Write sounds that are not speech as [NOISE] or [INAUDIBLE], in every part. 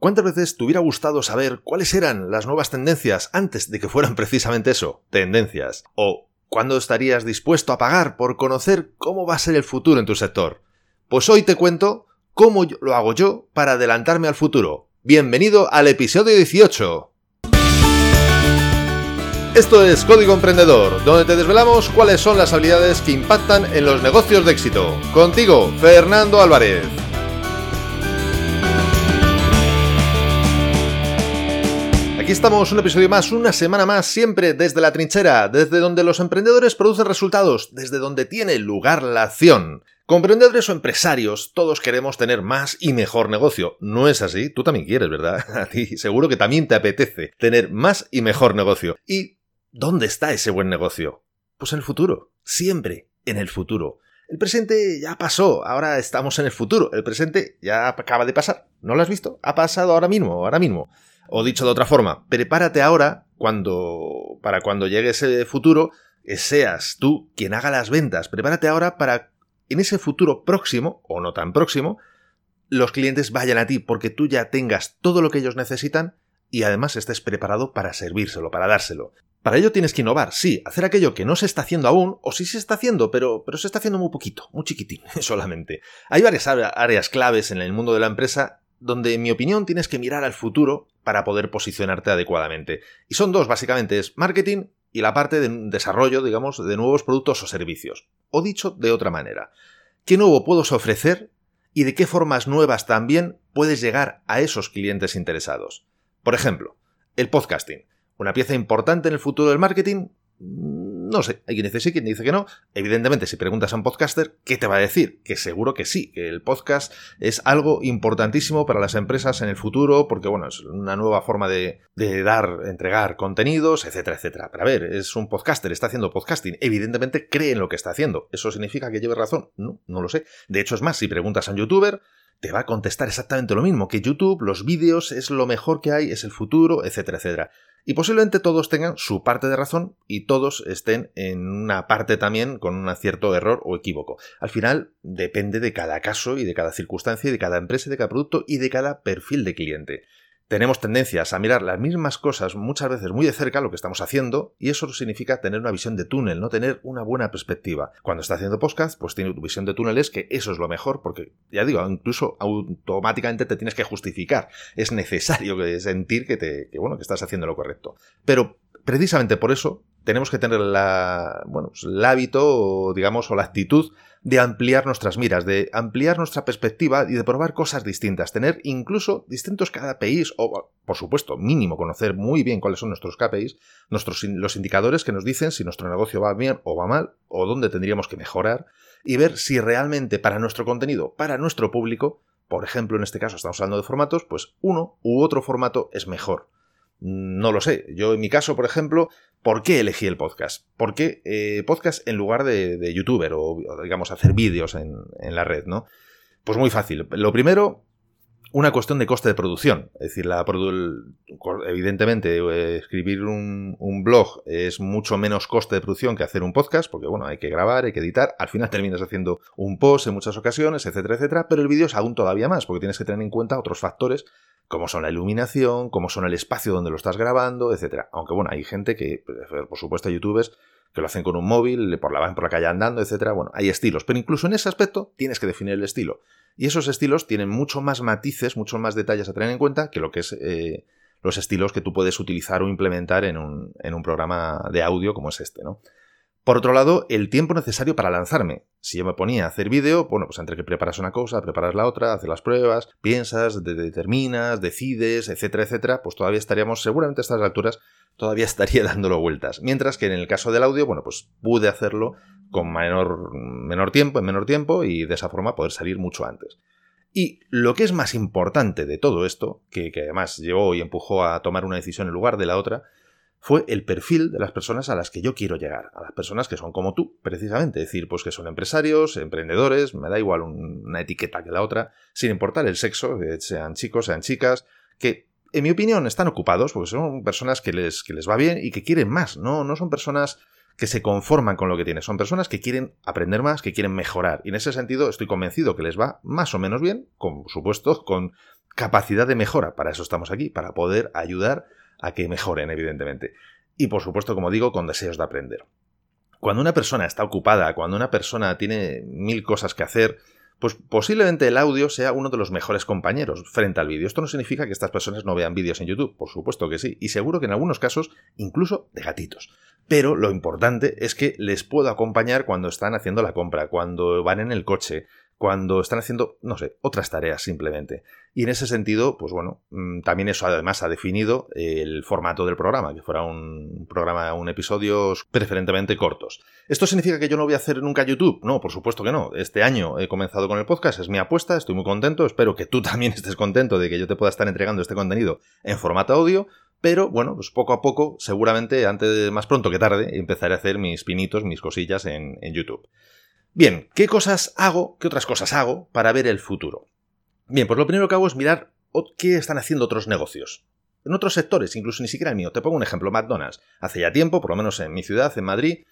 ¿Cuántas veces te hubiera gustado saber cuáles eran las nuevas tendencias antes de que fueran precisamente eso, tendencias? ¿O cuándo estarías dispuesto a pagar por conocer cómo va a ser el futuro en tu sector? Pues hoy te cuento cómo lo hago yo para adelantarme al futuro. Bienvenido al episodio 18. Esto es Código Emprendedor, donde te desvelamos cuáles son las habilidades que impactan en los negocios de éxito. Contigo, Fernando Álvarez. Aquí estamos, un episodio más, una semana más, siempre desde la trinchera, desde donde los emprendedores producen resultados, desde donde tiene lugar la acción. Como emprendedores o empresarios, todos queremos tener más y mejor negocio. ¿No es así? Tú también quieres, ¿verdad? [LAUGHS] A ti seguro que también te apetece tener más y mejor negocio. ¿Y dónde está ese buen negocio? Pues en el futuro, siempre en el futuro. El presente ya pasó, ahora estamos en el futuro. El presente ya acaba de pasar. ¿No lo has visto? Ha pasado ahora mismo, ahora mismo. O dicho de otra forma, prepárate ahora cuando para cuando llegue ese futuro seas tú quien haga las ventas. Prepárate ahora para en ese futuro próximo o no tan próximo los clientes vayan a ti porque tú ya tengas todo lo que ellos necesitan y además estés preparado para servírselo, para dárselo. Para ello tienes que innovar, sí, hacer aquello que no se está haciendo aún, o sí se está haciendo, pero, pero se está haciendo muy poquito, muy chiquitín, [LAUGHS] solamente. Hay varias áreas claves en el mundo de la empresa donde, en mi opinión, tienes que mirar al futuro para poder posicionarte adecuadamente. Y son dos, básicamente, es marketing y la parte de desarrollo, digamos, de nuevos productos o servicios. O dicho de otra manera, ¿qué nuevo puedes ofrecer y de qué formas nuevas también puedes llegar a esos clientes interesados? Por ejemplo, el podcasting. Una pieza importante en el futuro del marketing, no sé, hay quien dice sí, quien dice que no. Evidentemente, si preguntas a un podcaster, ¿qué te va a decir? Que seguro que sí, que el podcast es algo importantísimo para las empresas en el futuro, porque bueno, es una nueva forma de, dar, entregar contenidos, etcétera, etcétera. Pero a ver, es un podcaster, está haciendo podcasting. Evidentemente cree en lo que está haciendo. ¿Eso significa que lleve razón? No, no lo sé. De hecho, es más, si preguntas a un youtuber, te va a contestar exactamente lo mismo, que YouTube, los vídeos es lo mejor que hay, es el futuro, etcétera, etcétera. Y posiblemente todos tengan su parte de razón y todos estén en una parte también con un cierto error o equívoco. Al final depende de cada caso y de cada circunstancia y de cada empresa y de cada producto y de cada perfil de cliente tenemos tendencias a mirar las mismas cosas muchas veces muy de cerca, lo que estamos haciendo, y eso significa tener una visión de túnel, no tener una buena perspectiva. Cuando está haciendo podcast, pues tiene tu visión de túnel es que eso es lo mejor, porque ya digo, incluso automáticamente te tienes que justificar. Es necesario sentir que te, que, bueno, que estás haciendo lo correcto. Pero precisamente por eso tenemos que tener la, bueno, pues el hábito, digamos, o la actitud de ampliar nuestras miras, de ampliar nuestra perspectiva y de probar cosas distintas, tener incluso distintos KPIs o, por supuesto, mínimo conocer muy bien cuáles son nuestros KPIs, nuestros, los indicadores que nos dicen si nuestro negocio va bien o va mal o dónde tendríamos que mejorar y ver si realmente para nuestro contenido, para nuestro público, por ejemplo, en este caso estamos hablando de formatos, pues uno u otro formato es mejor. No lo sé. Yo en mi caso, por ejemplo, ¿por qué elegí el podcast? ¿Por qué eh, podcast en lugar de, youtuber o, digamos, hacer vídeos en, la red, no? Pues muy fácil. Lo primero, una cuestión de coste de producción. Es decir, la evidentemente, eh, escribir un, un, blog es mucho menos coste de producción que hacer un podcast, porque bueno, hay que grabar, hay que editar. Al final terminas haciendo un post en muchas ocasiones, etcétera, etcétera. Pero el vídeo es aún todavía más, porque tienes que tener en cuenta otros factores cómo son la iluminación, cómo son el espacio donde lo estás grabando, etcétera. Aunque bueno, hay gente que, por supuesto, youtubers que lo hacen con un móvil, por la, van por la calle andando, etcétera. Bueno, hay estilos, pero incluso en ese aspecto tienes que definir el estilo. Y esos estilos tienen mucho más matices, muchos más detalles a tener en cuenta que lo que es eh, los estilos que tú puedes utilizar o implementar en un, en un programa de audio como es este, ¿no? Por otro lado, el tiempo necesario para lanzarme. Si yo me ponía a hacer vídeo, bueno, pues entre que preparas una cosa, preparas la otra, haces las pruebas, piensas, determinas, decides, etcétera, etcétera, pues todavía estaríamos, seguramente a estas alturas, todavía [LAUGHS] estaría dándolo vueltas. Mientras que en el caso del audio, bueno, pues pude hacerlo con menor, menor tiempo, en menor tiempo, y de esa forma poder salir mucho antes. Y lo que es más importante de todo esto, que, que además llevó y empujó a tomar una decisión en lugar de la otra, fue el perfil de las personas a las que yo quiero llegar, a las personas que son como tú, precisamente, es decir, pues que son empresarios, emprendedores, me da igual una etiqueta que la otra, sin importar el sexo, que sean chicos, sean chicas, que en mi opinión están ocupados porque son personas que les, que les va bien y que quieren más, no, no son personas que se conforman con lo que tienen, son personas que quieren aprender más, que quieren mejorar, y en ese sentido estoy convencido que les va más o menos bien, con supuesto, con capacidad de mejora. Para eso estamos aquí, para poder ayudar a que mejoren, evidentemente. Y por supuesto, como digo, con deseos de aprender. Cuando una persona está ocupada, cuando una persona tiene mil cosas que hacer, pues posiblemente el audio sea uno de los mejores compañeros frente al vídeo. Esto no significa que estas personas no vean vídeos en YouTube, por supuesto que sí, y seguro que en algunos casos incluso de gatitos. Pero lo importante es que les puedo acompañar cuando están haciendo la compra, cuando van en el coche, cuando están haciendo, no sé, otras tareas simplemente. Y en ese sentido, pues bueno, mm, también eso además ha definido el formato del programa, que fuera un programa, un episodios preferentemente cortos. ¿Esto significa que yo no voy a hacer nunca YouTube? No, por supuesto que no. Este año he comenzado con el podcast, es mi apuesta, estoy muy contento, espero que tú [LAUGHS] también estés contento de que yo te pueda estar entregando este contenido en formato audio. Pero bueno, pues poco a poco, seguramente antes más pronto que tarde, empezaré a hacer mis pinitos, mis cosillas en, en YouTube. Bien, ¿qué cosas hago, qué otras cosas hago para ver el futuro? Bien, pues lo primero que hago es mirar qué están haciendo otros negocios. En otros sectores, incluso ni siquiera el mío. Te pongo un ejemplo, McDonald's. Hace ya tiempo, por lo menos en mi ciudad, en Madrid,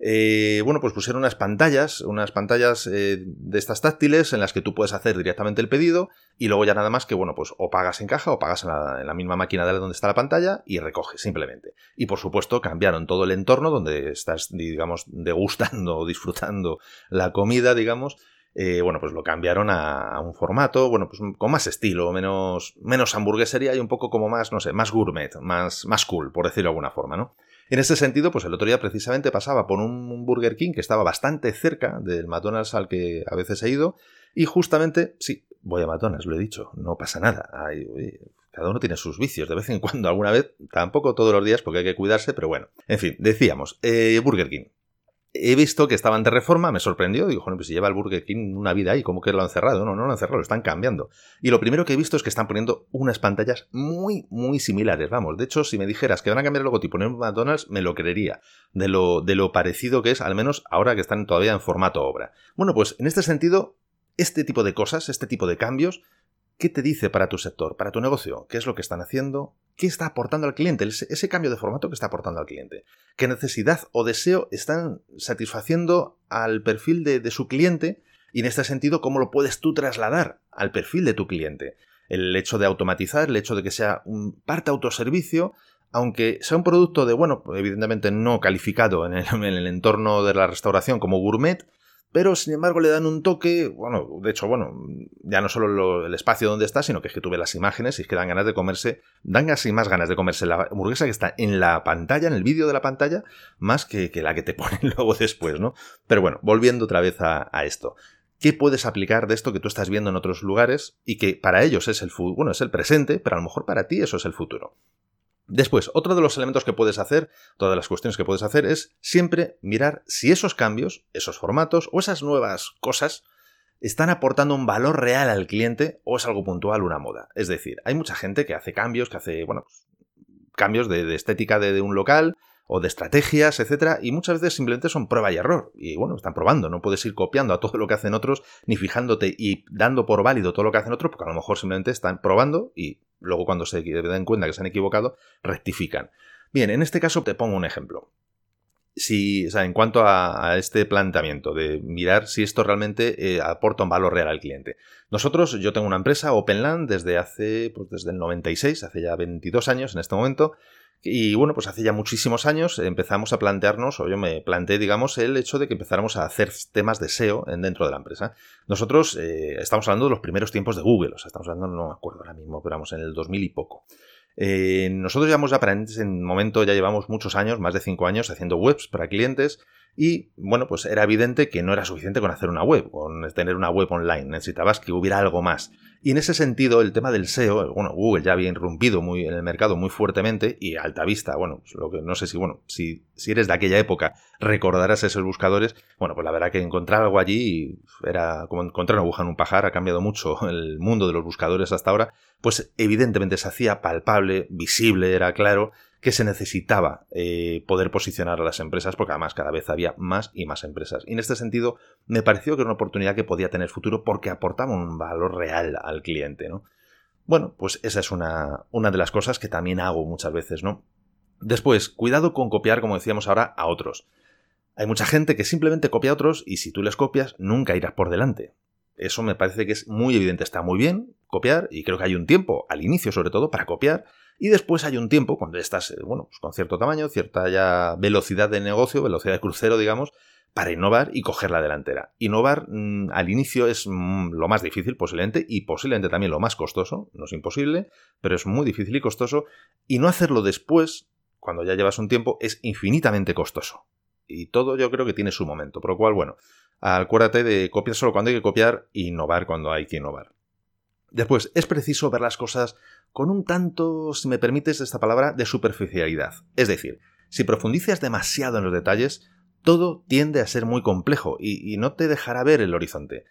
eh, bueno, pues pusieron unas pantallas, unas pantallas eh, de estas táctiles en las que tú puedes hacer directamente el pedido y luego ya nada más que, bueno, pues o pagas en caja o pagas en la, misma máquina de donde está la pantalla y recoges simplemente. Y por supuesto cambiaron todo el entorno donde estás, digamos, degustando o disfrutando la comida, digamos, eh, bueno, pues lo cambiaron a, un formato, bueno, pues con más estilo, menos, menos hamburguesería y un poco como más, no sé, más gourmet, más, más cool, por decirlo de alguna forma, ¿no? En ese sentido, pues el otro día precisamente pasaba por un Burger King que estaba bastante cerca del McDonald's al que a veces he ido y justamente, sí, voy a McDonald's, lo he dicho, no pasa nada. cada uno tiene sus vicios, de vez en cuando, alguna vez, tampoco todos los días porque hay que cuidarse, pero bueno. En fin, decíamos, eh, Burger King he visto que estaban de reforma, me sorprendió, digo, bueno, pues si lleva el Burger King una vida ahí, ¿cómo que lo han cerrado? No, no lo han cerrado, lo están cambiando. Y lo primero que he visto es que están poniendo unas pantallas muy, muy similares, vamos. De hecho, si me dijeras que van a cambiar el logotipo en McDonald's, me lo creería, de lo, de lo parecido que es, al menos ahora que están todavía en formato obra. Bueno, pues en este sentido, este tipo de cosas, este tipo de cambios, ¿Qué te dice para tu sector, para tu negocio? ¿Qué es lo que están haciendo? ¿Qué está aportando al cliente? Ese, cambio de formato que está aportando al cliente. ¿Qué necesidad o deseo están satisfaciendo al perfil de, su cliente? Y en este sentido, ¿cómo lo puedes tú trasladar al perfil de tu cliente? El hecho de automatizar, el hecho de que sea un parte autoservicio, aunque sea un producto de, bueno, evidentemente no calificado en el entorno de la restauración como gourmet, pero sin embargo le dan un toque, bueno, de hecho, bueno, ya no solo el espacio donde está, sino que es que tuve las imágenes y es que dan ganas de comerse, dan casi más ganas de comerse la hamburguesa que está en la pantalla, en el vídeo de la pantalla, más que, la que te [LAUGHS] ponen luego después, ¿no? Pero bueno, volviendo otra vez a, a esto. ¿Qué puedes aplicar de esto que tú estás viendo en otros lugares y que para ellos es el, bueno, es el presente, pero a lo mejor para ti eso es el futuro? Después, otro de los elementos que puedes hacer, todas las cuestiones que puedes hacer, es siempre mirar si esos cambios, esos formatos o esas nuevas cosas están aportando un valor real al cliente o es algo puntual, una moda. Es decir, hay mucha gente que hace cambios, que hace, bueno, pues, cambios de, estética de, un local o de estrategias, etcétera, y muchas veces simplemente son prueba y error. Y bueno, están probando, no puedes ir copiando a todo lo que hacen otros, ni fijándote y dando por válido todo lo que hacen otros, porque a lo mejor simplemente están probando y luego cuando se den cuenta que se han equivocado, rectifican. Bien, en este caso te pongo un ejemplo. Si, o sea, en cuanto a, este planteamiento de mirar si esto realmente eh, aporta un valor real al cliente. Nosotros, yo tengo una empresa, Openland, desde hace, pues desde el 96, hace ya 22 años en este momento, y bueno, pues hace ya muchísimos años empezamos a plantearnos, o yo me planteé, digamos, el hecho de que empezáramos a hacer temas de SEO dentro de la empresa. Nosotros eh, estamos hablando de los primeros tiempos de Google, o sea, estamos hablando, no me acuerdo ahora mismo, pero vamos, en el 2000 y poco. Eh, nosotros ya hemos aprendido en momento, ya llevamos muchos años, más de cinco años, haciendo webs para clientes y bueno, pues era evidente que no era suficiente con hacer una web, con tener una web online, necesitabas que hubiera algo más. Y en ese sentido, el tema del SEO, bueno, Google ya había irrumpido muy en el mercado muy fuertemente y alta vista, bueno, pues lo que no sé si, bueno, si, si eres de aquella época recordarás esos buscadores, bueno, pues la verdad que encontrar algo allí era como encontrar una aguja en un pajar, ha cambiado mucho [LAUGHS] el mundo de los buscadores hasta ahora, pues evidentemente se hacía palpable, visible, era claro, que se necesitaba eh, poder posicionar a las empresas, porque además cada vez había más y más empresas. Y en este sentido, me pareció que era una oportunidad que podía tener futuro porque aportaba un valor real al cliente, ¿no? Bueno, pues esa es una, una de las cosas que también hago muchas veces, ¿no? Después, cuidado con copiar, como decíamos ahora, a otros. Hay mucha gente que simplemente copia a otros y si tú les copias, nunca irás por delante. Eso me parece que es muy evidente. Está muy bien copiar y creo que hay un tiempo, al inicio sobre todo, para copiar. Y después hay un tiempo, cuando estás, eh, bueno, pues con cierto tamaño, cierta ya velocidad de negocio, velocidad de crucero, digamos, para innovar y coger la delantera. Innovar mm, al inicio es mm, lo más difícil posiblemente y posiblemente también lo más costoso, no es imposible, pero es muy difícil y costoso, y no hacerlo después, cuando ya llevas un tiempo, es infinitamente costoso. Y todo yo creo que tiene su momento, por lo cual, bueno, acuérdate de copiar solo cuando hay que copiar e innovar cuando hay que innovar. Después, es preciso ver las cosas con un tanto, si me permites esta palabra, de superficialidad. Es decir, si profundizas demasiado en los detalles, todo tiende a ser muy complejo y, no te dejará ver el horizonte.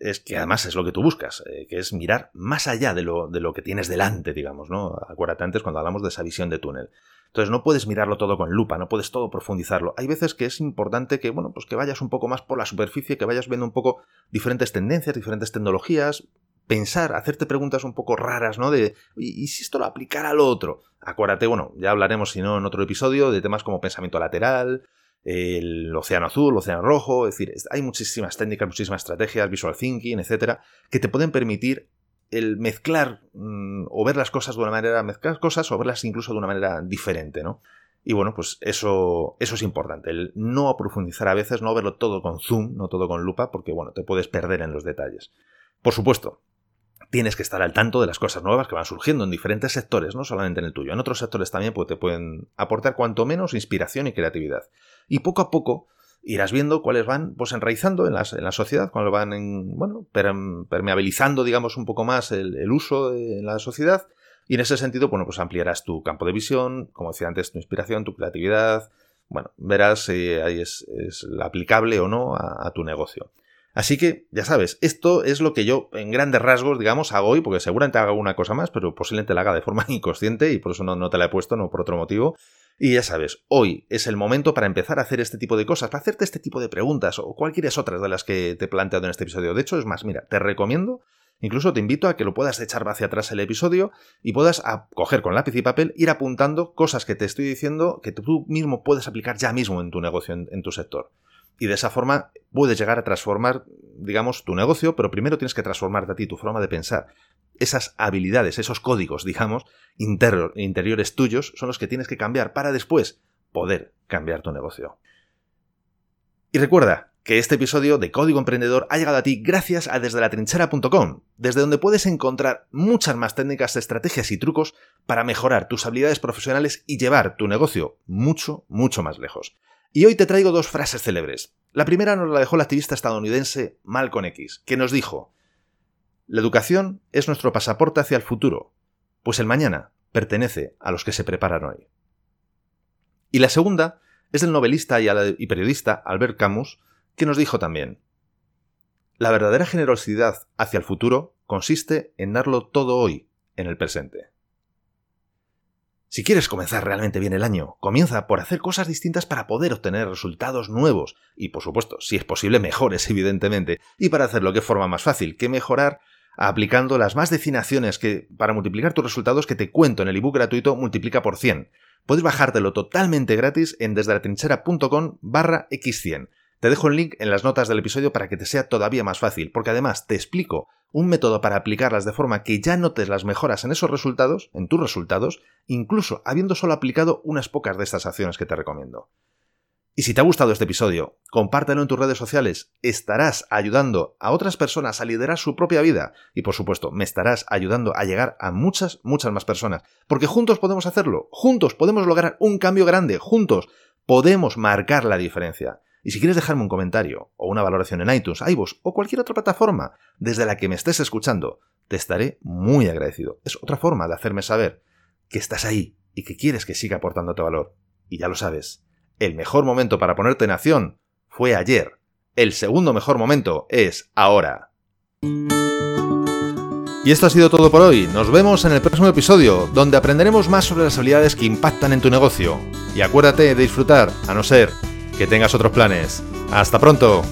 Es que además es lo que tú buscas, eh, que es mirar más allá de lo, de lo que tienes delante, digamos, ¿no? Acuérdate antes cuando hablamos de esa visión de túnel. Entonces no puedes mirarlo todo con lupa, no puedes todo profundizarlo. Hay veces que es importante que, bueno, pues que vayas un poco más por la superficie, que vayas viendo un poco diferentes tendencias, diferentes tecnologías, pensar, hacerte preguntas un poco raras, ¿no? De, ¿y, si esto lo aplicara al otro? Acuérdate, bueno, ya hablaremos, si no, en otro episodio, de temas como pensamiento lateral, el océano azul, el océano rojo, es decir, hay muchísimas técnicas, muchísimas estrategias, visual thinking, etcétera, que te pueden permitir el mezclar mm, o ver las cosas de una manera, mezclar cosas o verlas incluso de una manera diferente, ¿no? Y bueno, pues eso, eso es importante, el no profundizar a veces, no verlo todo con zoom, no todo con lupa, porque bueno, te puedes perder en los detalles. Por supuesto, tienes que estar al tanto de las cosas nuevas que van surgiendo en diferentes sectores, no solamente en el tuyo. En otros sectores también pues, te pueden aportar cuanto menos inspiración y creatividad. Y poco a poco irás viendo cuáles van pues enraizando en, en la sociedad, cuáles van en, bueno, permeabilizando, digamos, un poco más el, uso en la sociedad. Y en ese sentido, bueno, pues ampliarás tu campo de visión, como decía antes, tu inspiración, tu creatividad. Bueno, verás si ahí es, aplicable o no a tu negocio. Así que, ya sabes, esto es lo que yo, en grandes rasgos, digamos, hago hoy, porque seguramente haga una cosa más, pero posiblemente la haga de forma [LAUGHS] inconsciente y por eso no, te la he puesto, no por otro motivo. Y ya sabes, hoy es el momento para empezar a hacer este tipo de cosas, para hacerte este tipo de preguntas o cualquiera otras de las que te he planteado en este episodio. De hecho, es más, mira, te recomiendo, incluso te invito a que lo puedas echar hacia atrás el episodio y puedas coger con lápiz y papel, ir apuntando cosas que te estoy diciendo que tú mismo puedes aplicar ya mismo en tu negocio, en tu sector. Y de esa forma puedes llegar a transformar, digamos, tu negocio, pero primero tienes que transformarte a ti, tu forma de pensar. Esas habilidades, esos códigos, digamos, interiores tuyos, son los que tienes que cambiar para después poder cambiar tu negocio. Y recuerda que este episodio de Código Emprendedor ha llegado a ti gracias a desde la trinchera.com, desde donde puedes encontrar muchas más técnicas, estrategias y trucos para mejorar tus habilidades profesionales y llevar tu negocio mucho, mucho más lejos. Y hoy te traigo dos frases célebres. La primera nos la dejó el activista estadounidense Malcolm X, que nos dijo, La educación es nuestro pasaporte hacia el futuro, pues el mañana pertenece a los que se preparan hoy. Y la segunda es del novelista y periodista Albert Camus, que nos dijo también, La verdadera generosidad hacia el futuro consiste en darlo todo hoy, en el presente. Si quieres comenzar realmente bien el año, comienza por hacer cosas distintas para poder obtener resultados nuevos y, por supuesto, si es posible, mejores, [LAUGHS] evidentemente. Y para hacerlo, ¿qué forma más fácil que mejorar aplicando las más decinaciones que para multiplicar tus resultados que te cuento en el ebook gratuito multiplica por 100. Puedes bajártelo totalmente gratis en desde barra x100. Te dejo el link en las notas del episodio para que te sea todavía más fácil, porque además te explico un método para aplicarlas de forma que ya notes las mejoras en esos resultados, en tus resultados, incluso habiendo solo aplicado unas pocas de estas acciones que te recomiendo. Y si te ha gustado este episodio, compártelo en tus redes sociales, estarás ayudando a otras personas a liderar su propia vida y por supuesto me estarás ayudando a llegar a muchas, muchas más personas, porque juntos podemos hacerlo, juntos podemos lograr un cambio grande, juntos podemos marcar la diferencia. Y si quieres dejarme un comentario o una valoración en iTunes, iVoox o cualquier otra plataforma desde la que me estés escuchando, te estaré muy agradecido. Es otra forma de hacerme saber que estás ahí y que quieres que siga aportándote valor. Y ya lo sabes, el mejor momento para ponerte en acción fue ayer. El segundo mejor momento es ahora. Y esto ha sido todo por hoy. Nos vemos en el próximo episodio, donde aprenderemos más sobre las habilidades que impactan en tu negocio. Y acuérdate de disfrutar, a no ser que tengas otros planes. Hasta pronto.